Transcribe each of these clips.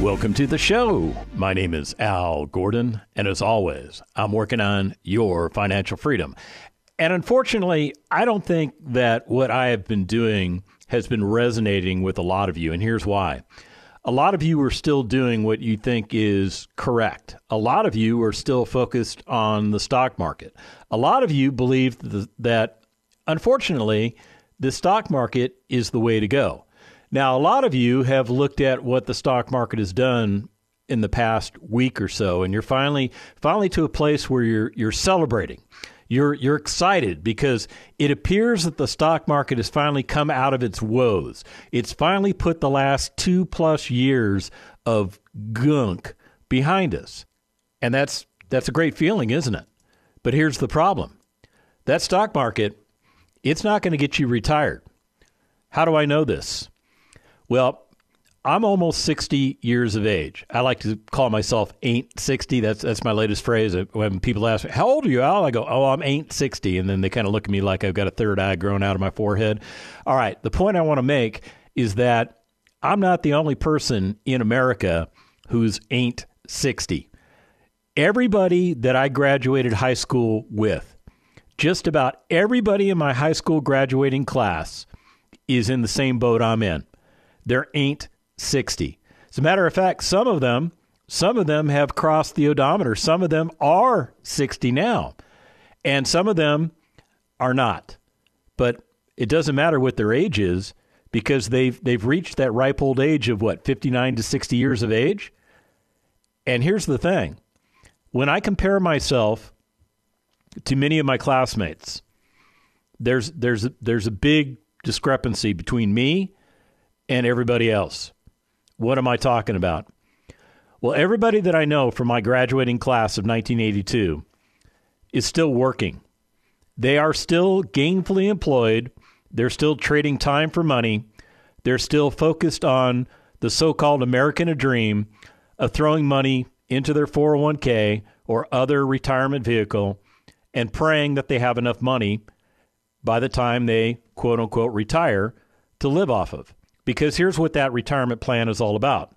Welcome to the show. My name is Al Gordon, and as always, I'm working on your financial freedom. And unfortunately, I don't think that what I have been doing has been resonating with a lot of you, and here's why. A lot of you are still doing what you think is correct. A lot of you are still focused on the stock market. A lot of you believe that, unfortunately, the stock market is the way to go. Now, a lot of you have looked at what the stock market has done in the past week or so, and you're finally finally to a place where you're you're celebrating. You're you're excited because it appears that the stock market has finally come out of its woes. It's finally put the last two plus years of gunk behind us. And that's that's a great feeling, isn't it? But here's the problem. That stock market, it's not going to get you retired. How do I know this? Well, I'm almost 60 years of age. I like to call myself ain't 60. That's that's my latest phrase. When people ask me, "How old are you, Al?" I go, "Oh, I'm ain't 60," and then they kind of look at me like I've got a third eye growing out of my forehead. All right, the point I want to make is that I'm not the only person in America who's ain't 60. Everybody that I graduated high school with, just about everybody in my high school graduating class is in the same boat I'm in there ain't 60. As a matter of fact, some of them, some of them have crossed the odometer. Some of them are 60 now, and some of them are not. But it doesn't matter what their age is because they've they've reached that ripe old age of what 59 to 60 years of age. And here's the thing. When I compare myself to many of my classmates, there's there's there's a big discrepancy between me and everybody else. What am I talking about? Well, everybody that I know from my graduating class of 1982 is still working. They are still gainfully employed. They're still trading time for money. They're still focused on the so called American dream of throwing money into their 401k or other retirement vehicle and praying that they have enough money by the time they quote unquote retire to live off of. Because here's what that retirement plan is all about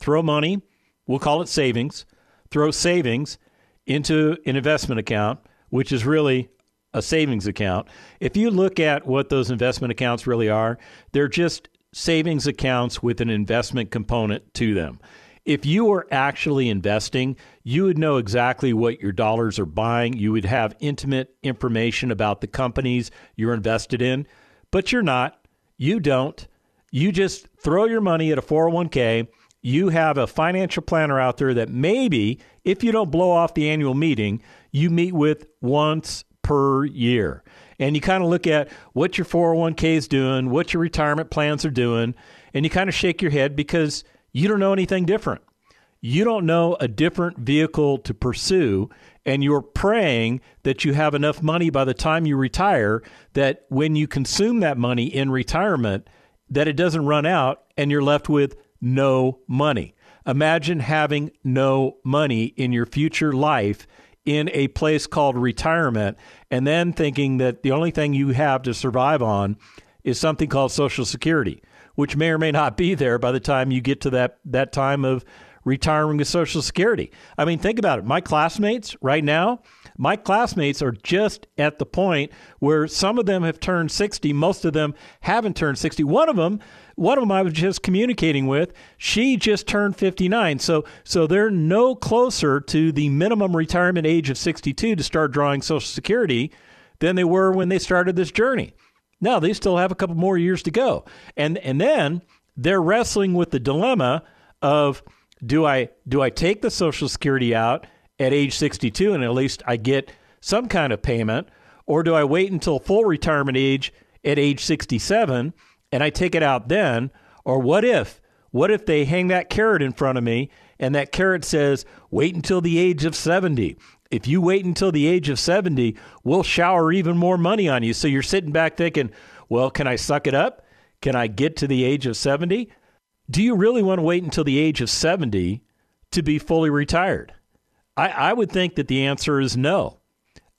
throw money, we'll call it savings, throw savings into an investment account, which is really a savings account. If you look at what those investment accounts really are, they're just savings accounts with an investment component to them. If you were actually investing, you would know exactly what your dollars are buying. You would have intimate information about the companies you're invested in, but you're not. You don't. You just throw your money at a 401k. You have a financial planner out there that maybe, if you don't blow off the annual meeting, you meet with once per year. And you kind of look at what your 401k is doing, what your retirement plans are doing, and you kind of shake your head because you don't know anything different. You don't know a different vehicle to pursue, and you're praying that you have enough money by the time you retire that when you consume that money in retirement, that it doesn't run out and you're left with no money. Imagine having no money in your future life in a place called retirement and then thinking that the only thing you have to survive on is something called Social Security, which may or may not be there by the time you get to that, that time of retiring with Social Security. I mean, think about it. My classmates right now, my classmates are just at the point where some of them have turned 60, most of them haven't turned 60. One of them, one of them I was just communicating with, she just turned 59. So so they're no closer to the minimum retirement age of 62 to start drawing social security than they were when they started this journey. Now, they still have a couple more years to go. And and then they're wrestling with the dilemma of do I do I take the social security out at age 62 and at least I get some kind of payment? Or do I wait until full retirement age at age 67 and I take it out then? Or what if, what if they hang that carrot in front of me and that carrot says, wait until the age of 70. If you wait until the age of 70, we'll shower even more money on you. So you're sitting back thinking, well, can I suck it up? Can I get to the age of 70? Do you really want to wait until the age of 70 to be fully retired? I, I would think that the answer is no.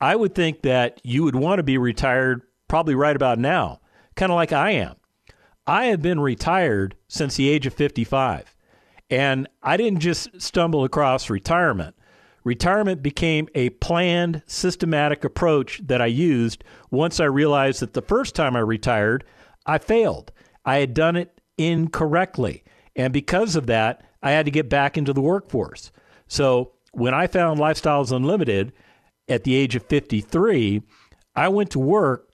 I would think that you would want to be retired probably right about now, kind of like I am. I have been retired since the age of 55. And I didn't just stumble across retirement. Retirement became a planned, systematic approach that I used once I realized that the first time I retired, I failed. I had done it incorrectly. And because of that, I had to get back into the workforce. So when I found Lifestyles Unlimited at the age of 53, I went to work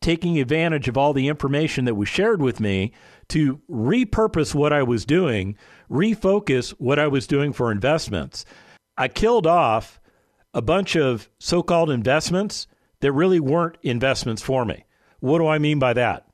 taking advantage of all the information that was shared with me to repurpose what I was doing, refocus what I was doing for investments. I killed off a bunch of so called investments that really weren't investments for me. What do I mean by that?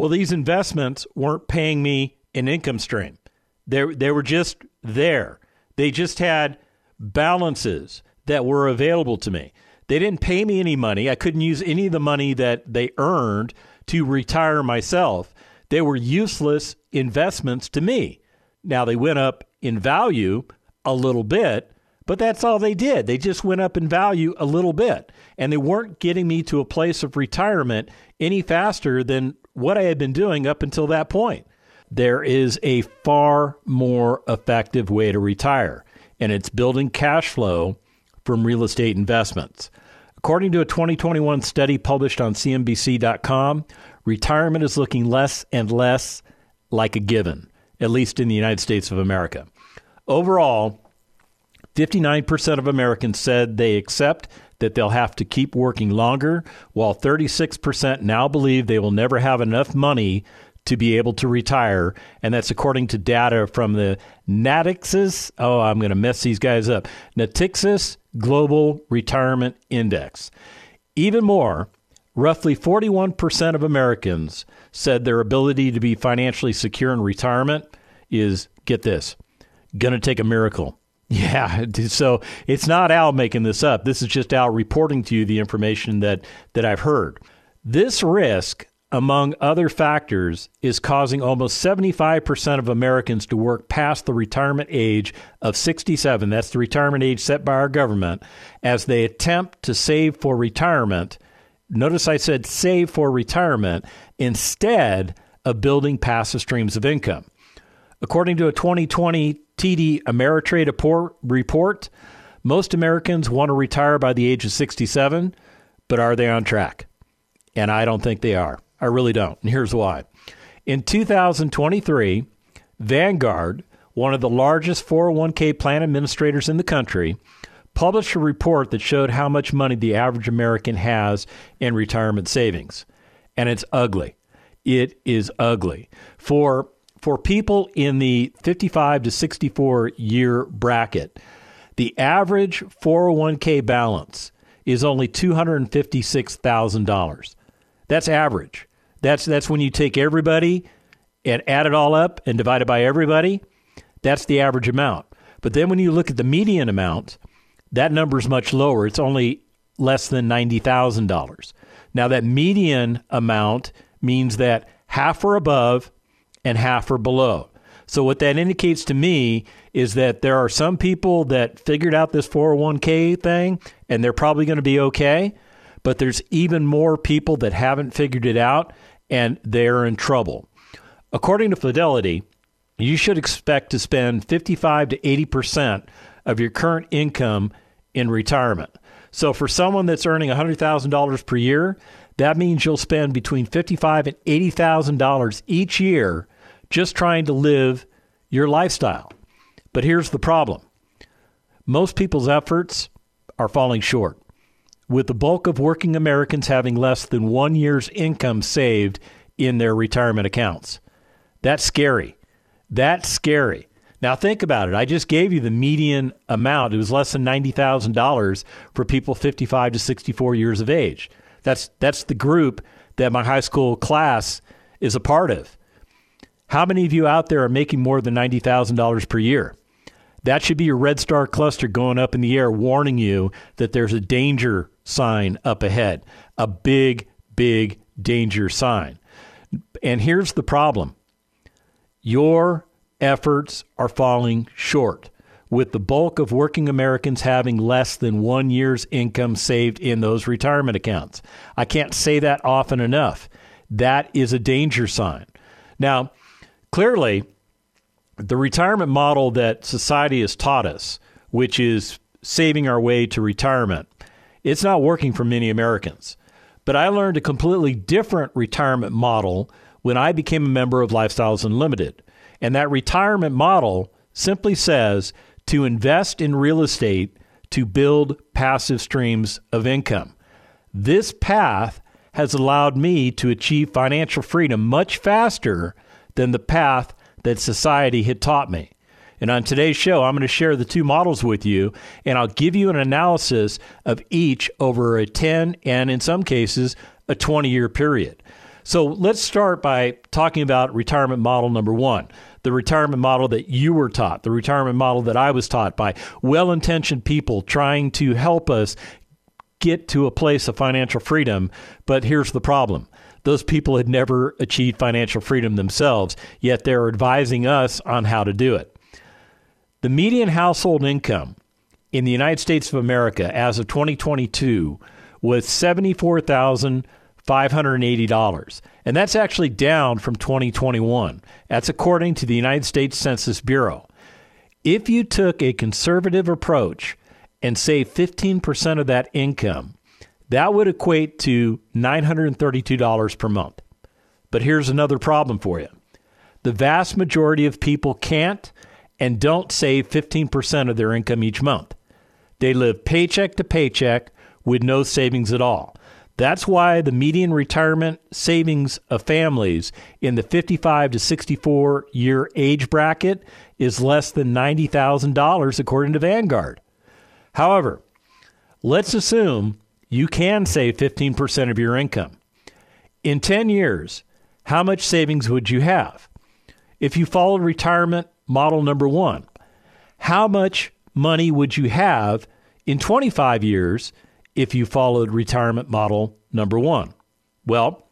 Well, these investments weren't paying me an income stream. They, they were just there. They just had balances that were available to me. They didn't pay me any money. I couldn't use any of the money that they earned to retire myself. They were useless investments to me. Now, they went up in value a little bit, but that's all they did. They just went up in value a little bit. And they weren't getting me to a place of retirement any faster than what I had been doing up until that point. There is a far more effective way to retire, and it's building cash flow from real estate investments. According to a 2021 study published on CNBC.com, retirement is looking less and less like a given, at least in the United States of America. Overall, 59% of Americans said they accept that they'll have to keep working longer, while 36% now believe they will never have enough money to be able to retire. And that's according to data from the Natixis. Oh, I'm going to mess these guys up. Natixis Global Retirement Index. Even more, roughly 41% of Americans said their ability to be financially secure in retirement is, get this, going to take a miracle. Yeah, so it's not Al making this up. This is just Al reporting to you the information that, that I've heard. This risk, among other factors, is causing almost 75% of Americans to work past the retirement age of 67. That's the retirement age set by our government as they attempt to save for retirement. Notice I said save for retirement instead of building passive streams of income. According to a 2020 TD Ameritrade report, most Americans want to retire by the age of 67, but are they on track? And I don't think they are. I really don't. And here's why. In 2023, Vanguard, one of the largest 401k plan administrators in the country, published a report that showed how much money the average American has in retirement savings. And it's ugly. It is ugly. For for people in the 55 to 64 year bracket, the average 401k balance is only $256,000. That's average. That's that's when you take everybody and add it all up and divide it by everybody. That's the average amount. But then when you look at the median amount, that number is much lower. It's only less than $90,000. Now that median amount means that half or above and half are below. So what that indicates to me is that there are some people that figured out this 401k thing and they're probably going to be okay, but there's even more people that haven't figured it out and they're in trouble. According to Fidelity, you should expect to spend 55 to 80% of your current income in retirement. So for someone that's earning $100,000 per year, that means you'll spend between 55 and $80,000 each year just trying to live your lifestyle. But here's the problem most people's efforts are falling short, with the bulk of working Americans having less than one year's income saved in their retirement accounts. That's scary. That's scary. Now think about it. I just gave you the median amount. It was less than $90,000 for people 55 to 64 years of age. That's that's the group that my high school class is a part of. How many of you out there are making more than $90,000 per year? That should be your red star cluster going up in the air, warning you that there's a danger sign up ahead, a big, big danger sign. And here's the problem your efforts are falling short, with the bulk of working Americans having less than one year's income saved in those retirement accounts. I can't say that often enough. That is a danger sign. Now, clearly, the retirement model that society has taught us, which is saving our way to retirement, it's not working for many Americans. But I learned a completely different retirement model when I became a member of Lifestyles Unlimited. And that retirement model simply says to invest in real estate to build passive streams of income. This path has allowed me to achieve financial freedom much faster than the path that society had taught me. And on today's show, I'm going to share the two models with you, and I'll give you an analysis of each over a 10 and, in some cases, a 20 year period. So let's start by talking about retirement model number one the retirement model that you were taught, the retirement model that I was taught by well intentioned people trying to help us get to a place of financial freedom. But here's the problem those people had never achieved financial freedom themselves, yet they're advising us on how to do it. The median household income in the United States of America as of 2022 was $74,580. And that's actually down from 2021. That's according to the United States Census Bureau. If you took a conservative approach and saved 15% of that income, that would equate to $932 per month. But here's another problem for you the vast majority of people can't and don't save 15% of their income each month. They live paycheck to paycheck with no savings at all. That's why the median retirement savings of families in the 55 to 64 year age bracket is less than $90,000 according to Vanguard. However, let's assume you can save 15% of your income. In 10 years, how much savings would you have? If you followed retirement model number one, how much money would you have in 25 years if you followed retirement model number one? Well,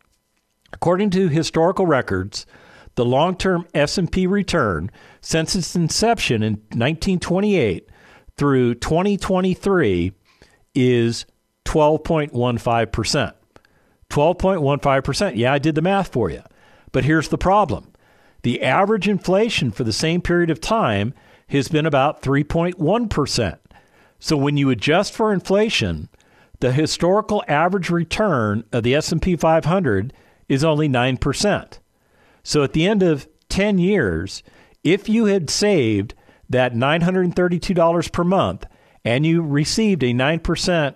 according to historical records, the long-term S&P return since its inception in 1928 through 2023 is 12.15%. 12.15%. Yeah, I did the math for you. But here's the problem the average inflation for the same period of time has been about 3.1%. So when you adjust for inflation, the historical average return of the S&P 500 is only 9%. So at the end of 10 years, if you had saved that $932 per month and you received a 9%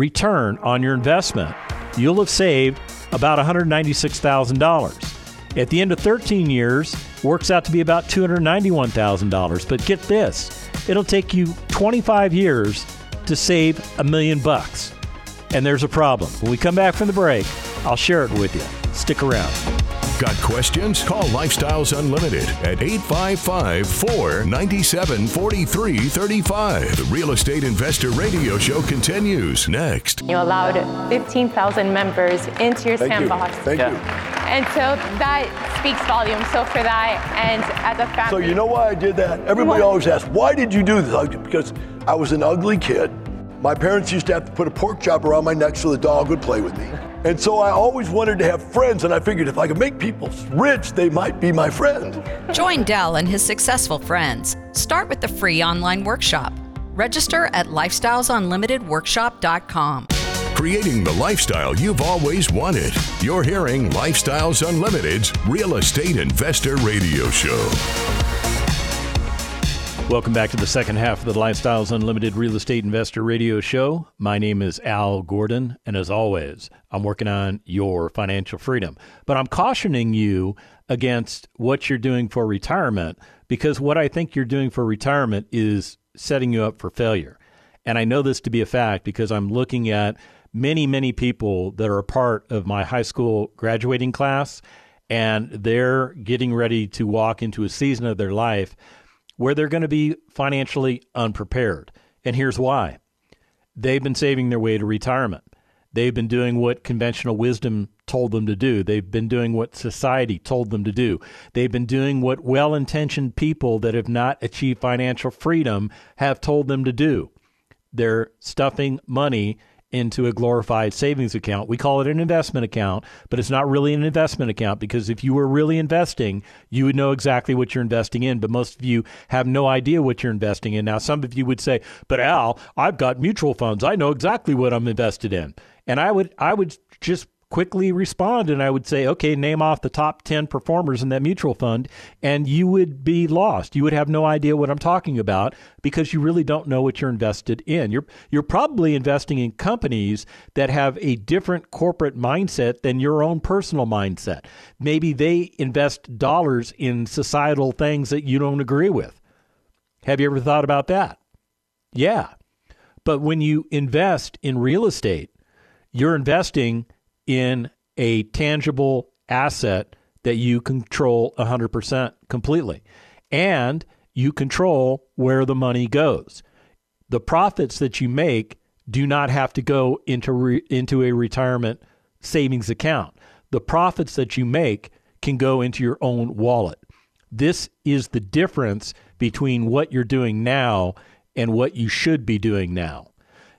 return on your investment, you'll have saved about $196,000. At the end of 13 years, works out to be about $291,000. But get this, it'll take you 25 years to save a million bucks. And there's a problem. When we come back from the break, I'll share it with you. Stick around. Got questions? Call Lifestyles Unlimited at 855 497 4335. The Real Estate Investor Radio Show continues next. You allowed 15,000 members into your Thank sandbox. You. Thank yeah. you. And so that speaks volumes. So for that, and as a family. So you know why I did that? Everybody what? always asks, why did you do this? Because I was an ugly kid. My parents used to have to put a pork chop around my neck so the dog would play with me. And so I always wanted to have friends, and I figured if I could make people rich, they might be my friend. Join Del and his successful friends. Start with the free online workshop. Register at lifestylesunlimitedworkshop.com. Creating the lifestyle you've always wanted. You're hearing Lifestyles Unlimited's Real Estate Investor Radio Show. Welcome back to the second half of the Lifestyles Unlimited Real Estate Investor Radio Show. My name is Al Gordon, and as always, I'm working on your financial freedom. But I'm cautioning you against what you're doing for retirement because what I think you're doing for retirement is setting you up for failure. And I know this to be a fact because I'm looking at many, many people that are a part of my high school graduating class, and they're getting ready to walk into a season of their life where they're going to be financially unprepared. And here's why they've been saving their way to retirement. They've been doing what conventional wisdom told them to do. They've been doing what society told them to do. They've been doing what well intentioned people that have not achieved financial freedom have told them to do. They're stuffing money into a glorified savings account. We call it an investment account, but it's not really an investment account because if you were really investing, you would know exactly what you're investing in. But most of you have no idea what you're investing in. Now, some of you would say, "But Al, I've got mutual funds. I know exactly what I'm invested in." And I would I would just quickly respond and I would say, okay, name off the top 10 performers in that mutual fund, and you would be lost. You would have no idea what I'm talking about because you really don't know what you're invested in. You're, you're probably investing in companies that have a different corporate mindset than your own personal mindset. Maybe they invest dollars in societal things that you don't agree with. Have you ever thought about that? Yeah. But when you invest in real estate, you're investing in a tangible asset that you control 100% completely. And you control where the money goes. The profits that you make do not have to go into re- into a retirement savings account. The profits that you make can go into your own wallet. This is the difference between what you're doing now and what you should be doing now.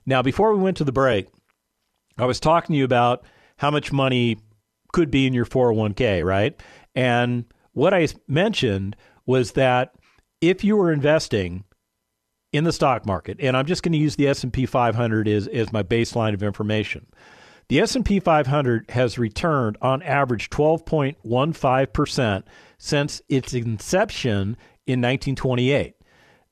Now, before we went to the break, I was talking to you about how much money could be in your 401k, right? And what I mentioned was that if you were investing in the stock market, and I'm just going to use the S&P 500 as, as my baseline of information. The S&P 500 has returned on average 12.15% since its inception in 1928.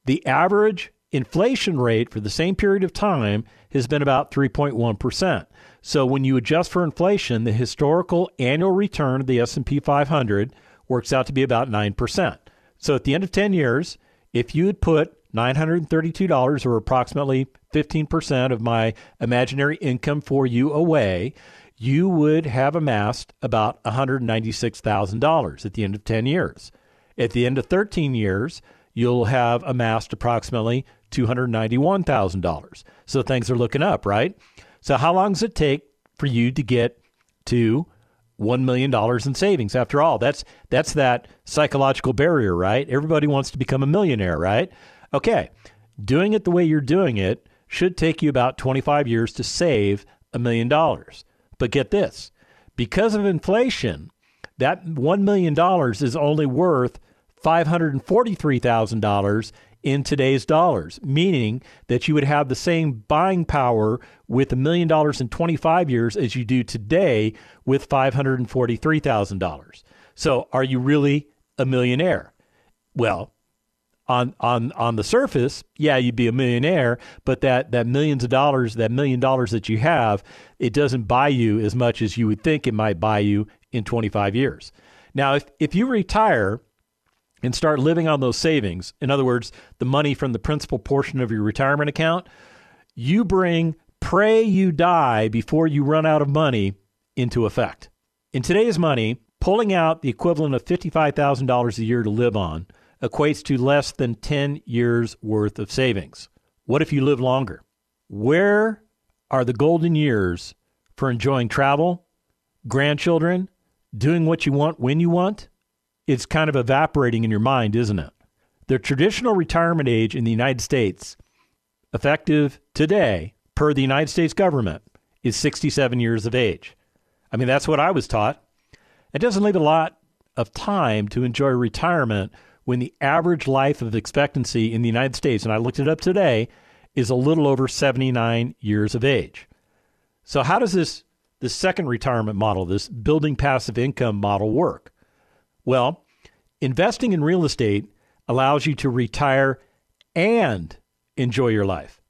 The average inflation rate for the same period of time has been about 3.1%. So when you adjust for inflation, the historical annual return of the S&P 500 works out to be about 9%. So at the end of 10 years, if you had put $932 or approximately 15% of my imaginary income for you away, you would have amassed about $196,000 at the end of 10 years. At the end of 13 years, you'll have amassed approximately $291,000. So things are looking up, right? So, how long does it take for you to get to $1 million in savings? After all, that's, that's that psychological barrier, right? Everybody wants to become a millionaire, right? Okay, doing it the way you're doing it should take you about 25 years to save a million dollars. But get this because of inflation, that $1 million is only worth $543,000 in today's dollars, meaning that you would have the same buying power with a million dollars in 25 years as you do today with $543,000. So, are you really a millionaire? Well, on on on the surface, yeah, you'd be a millionaire, but that that millions of dollars, that million dollars that you have, it doesn't buy you as much as you would think it might buy you in 25 years. Now, if if you retire and start living on those savings, in other words, the money from the principal portion of your retirement account, you bring pray you die before you run out of money into effect. In today's money, pulling out the equivalent of $55,000 a year to live on equates to less than 10 years worth of savings. What if you live longer? Where are the golden years for enjoying travel, grandchildren, doing what you want when you want? It's kind of evaporating in your mind, isn't it? The traditional retirement age in the United States, effective today per the United States government, is 67 years of age. I mean, that's what I was taught. It doesn't leave a lot of time to enjoy retirement when the average life of expectancy in the United States, and I looked it up today, is a little over 79 years of age. So, how does this, this second retirement model, this building passive income model, work? Well, investing in real estate allows you to retire and enjoy your life.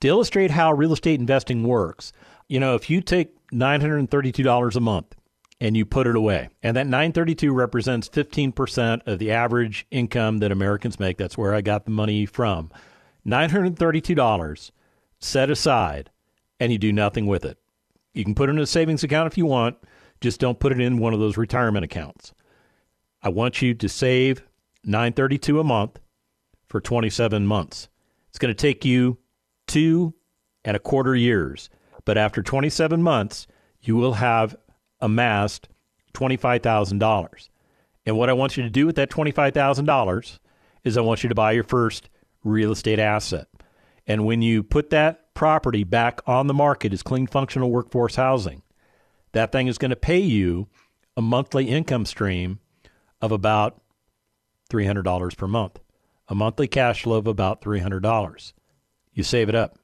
To illustrate how real estate investing works, you know, if you take $932 a month and you put it away, and that 932 represents 15% of the average income that Americans make, that's where I got the money from. $932 set aside and you do nothing with it. You can put it in a savings account if you want, just don't put it in one of those retirement accounts. I want you to save 932 a month for 27 months. It's going to take you two and a quarter years. But after 27 months, you will have amassed $25,000. And what I want you to do with that $25,000 is I want you to buy your first real estate asset. And when you put that property back on the market as clean functional workforce housing, that thing is going to pay you a monthly income stream of about $300 per month, a monthly cash flow of about $300. You save it up.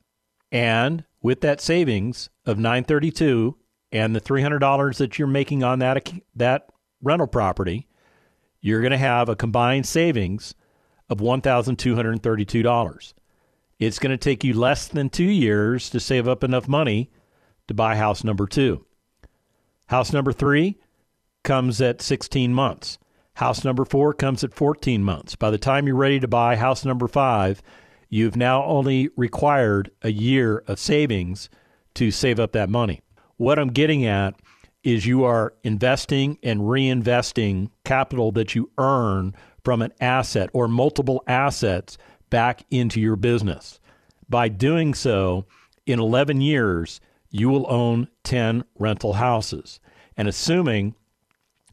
And with that savings of 932 and the $300 that you're making on that that rental property, you're going to have a combined savings of $1,232. It's going to take you less than 2 years to save up enough money to buy house number 2. House number 3 comes at 16 months. House number 4 comes at 14 months. By the time you're ready to buy house number 5, you've now only required a year of savings to save up that money. What I'm getting at is you are investing and reinvesting capital that you earn from an asset or multiple assets back into your business. By doing so, in 11 years, you will own 10 rental houses. And assuming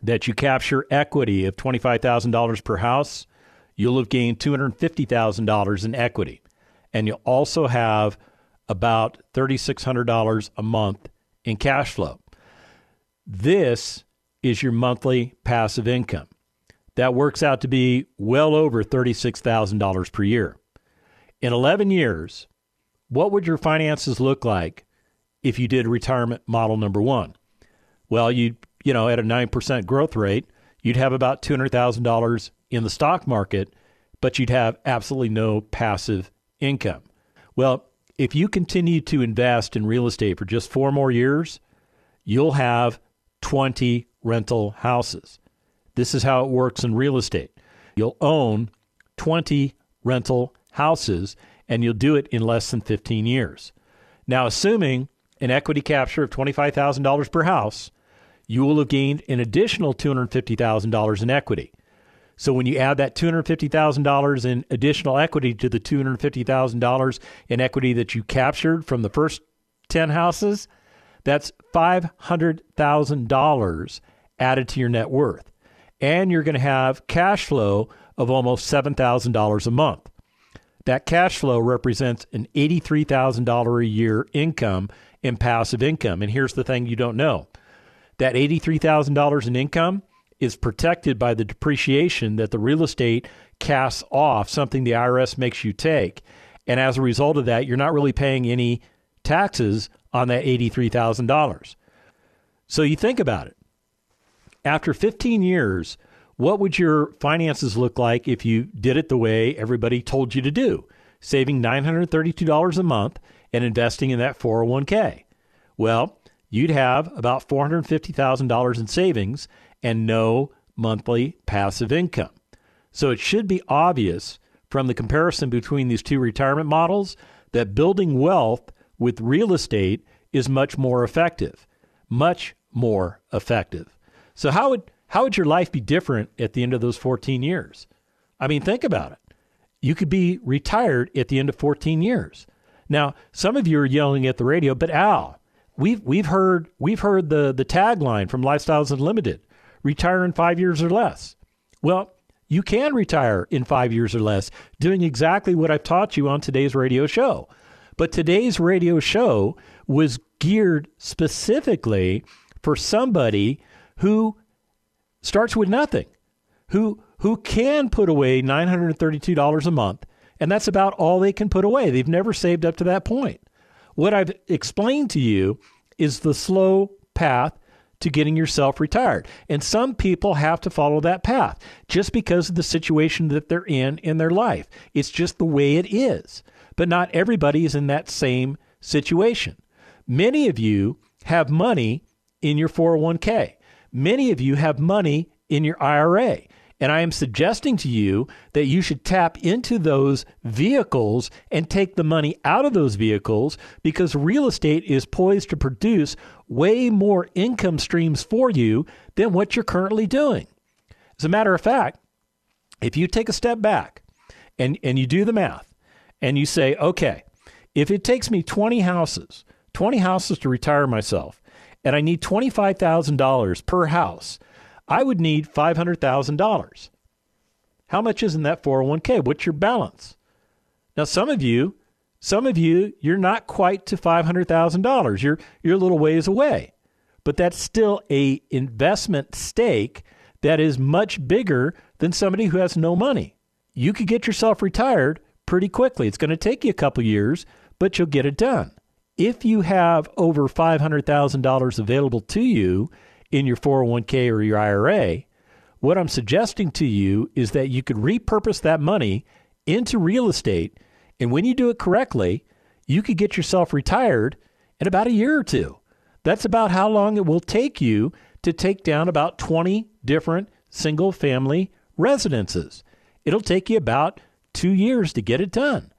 that you capture equity of $25,000 per house, you'll have gained $250,000 in equity. And you'll also have about $3,600 a month in cash flow. This is your monthly passive income. That works out to be well over $36,000 per year. In 11 years, what would your finances look like if you did retirement model number 1? Well, you you know, at a 9% growth rate, you'd have about $200,000 in the stock market, but you'd have absolutely no passive income. Well, if you continue to invest in real estate for just four more years, you'll have 20 rental houses. This is how it works in real estate. You'll own 20 rental houses and you'll do it in less than 15 years. Now, assuming an equity capture of $25,000 per house, you will have gained an additional $250,000 in equity. So when you add that $250,000 in additional equity to the $250,000 in equity that you captured from the first 10 houses, that's $500,000 added to your net worth. And you're going to have cash flow of almost $7,000 a month. That cash flow represents an $83,000 a year income in passive income. And here's the thing you don't know that $83,000 in income is protected by the depreciation that the real estate casts off, something the IRS makes you take. And as a result of that, you're not really paying any taxes on that $83,000. So you think about it. After 15 years, what would your finances look like if you did it the way everybody told you to do? Saving $932 a month and investing in that 401k. Well, you'd have about $450,000 in savings and no monthly passive income. So it should be obvious from the comparison between these two retirement models that building wealth with real estate is much more effective. Much more effective. So how would how would your life be different at the end of those 14 years? I mean, think about it. You could be retired at the end of 14 years. Now, some of you are yelling at the radio, but Al, We've we've heard we've heard the the tagline from Lifestyles Unlimited: retire in five years or less. Well, you can retire in five years or less doing exactly what I've taught you on today's radio show. But today's radio show was geared specifically for somebody who starts with nothing, who who can put away $932 a month, and that's about all they can put away. They've never saved up to that point. What I've explained to you is the slow path to getting yourself retired. And some people have to follow that path just because of the situation that they're in in their life. It's just the way it is. But not everybody is in that same situation. Many of you have money in your 401k. Many of you have money in your IRA. And I am suggesting to you that you should tap into those vehicles and take the money out of those vehicles because real estate is poised to produce way more income streams for you than what you're currently doing. As a matter of fact, if you take a step back and, and you do the math and you say, okay, if it takes me 20 houses, 20 houses to retire myself, and I need $25,000 per house, I would need $500,000. How much is in that 401k? What's your balance? Now, some of you, some of you, you're not quite to $500,000. You're, you're a little ways away, but that's still a investment stake that is much bigger than somebody who has no money. You could get yourself retired pretty quickly. It's going to take you a couple years, but you'll get it done. If you have over $500,000 available to you in your 401k or your IRA, what I'm suggesting to you is that you could repurpose that money into real estate. And when you do it correctly, you could get yourself retired in about a year or two. That's about how long it will take you to take down about 20 different single family residences. It'll take you about two years to get it done.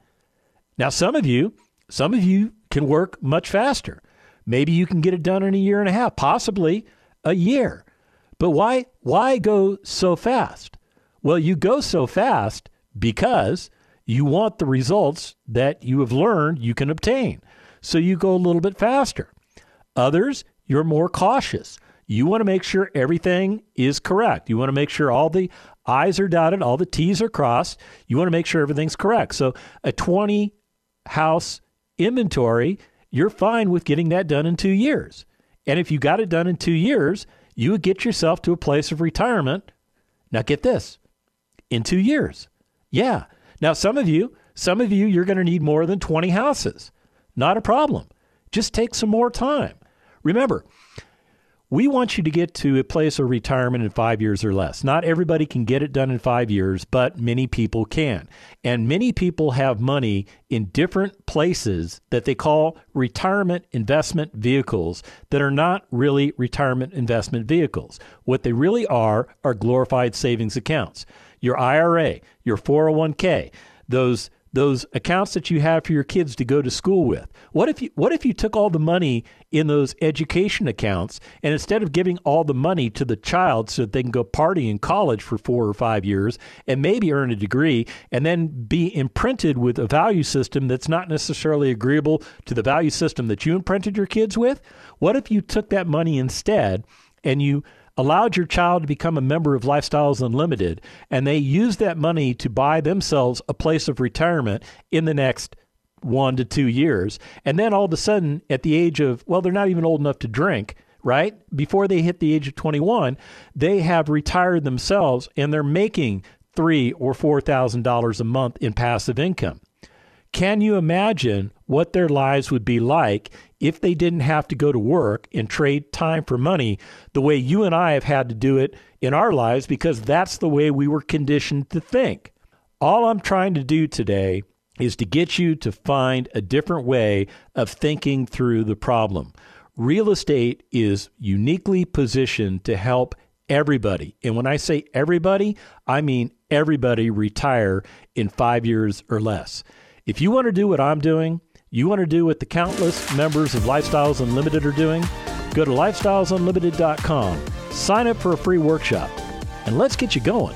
Now, some of you, some of you can work much faster. Maybe you can get it done in a year and a half, possibly a year. But why why go so fast? Well, you go so fast because you want the results that you have learned you can obtain. So you go a little bit faster. Others, you're more cautious. You want to make sure everything is correct. You want to make sure all the I's are dotted, all the T's are crossed. You want to make sure everything's correct. So a 20 house inventory, you're fine with getting that done in two years. And if you got it done in two years, you would get yourself to a place of retirement. Now, get this in two years. Yeah. Now, some of you, some of you, you're going to need more than 20 houses. Not a problem. Just take some more time. Remember, we want you to get to a place of retirement in five years or less. Not everybody can get it done in five years, but many people can. And many people have money in different places that they call retirement investment vehicles that are not really retirement investment vehicles. What they really are are glorified savings accounts. Your IRA, your 401k, those those accounts that you have for your kids to go to school with. What if you what if you took all the money in those education accounts and instead of giving all the money to the child so that they can go party in college for 4 or 5 years and maybe earn a degree and then be imprinted with a value system that's not necessarily agreeable to the value system that you imprinted your kids with? What if you took that money instead and you allowed your child to become a member of Lifestyles Unlimited, and they used that money to buy themselves a place of retirement in the next one to two years. And then all of a sudden, at the age of, well, they're not even old enough to drink, right? Before they hit the age of 21, they have retired themselves and they're making three or four thousand dollars a month in passive income. Can you imagine what their lives would be like if they didn't have to go to work and trade time for money the way you and I have had to do it in our lives because that's the way we were conditioned to think. All I'm trying to do today is to get you to find a different way of thinking through the problem. Real estate is uniquely positioned to help everybody. And when I say everybody, I mean everybody retire in five years or less. If you want to do what I'm doing, you want to do what the countless members of Lifestyles Unlimited are doing, go to lifestylesunlimited.com, sign up for a free workshop, and let's get you going.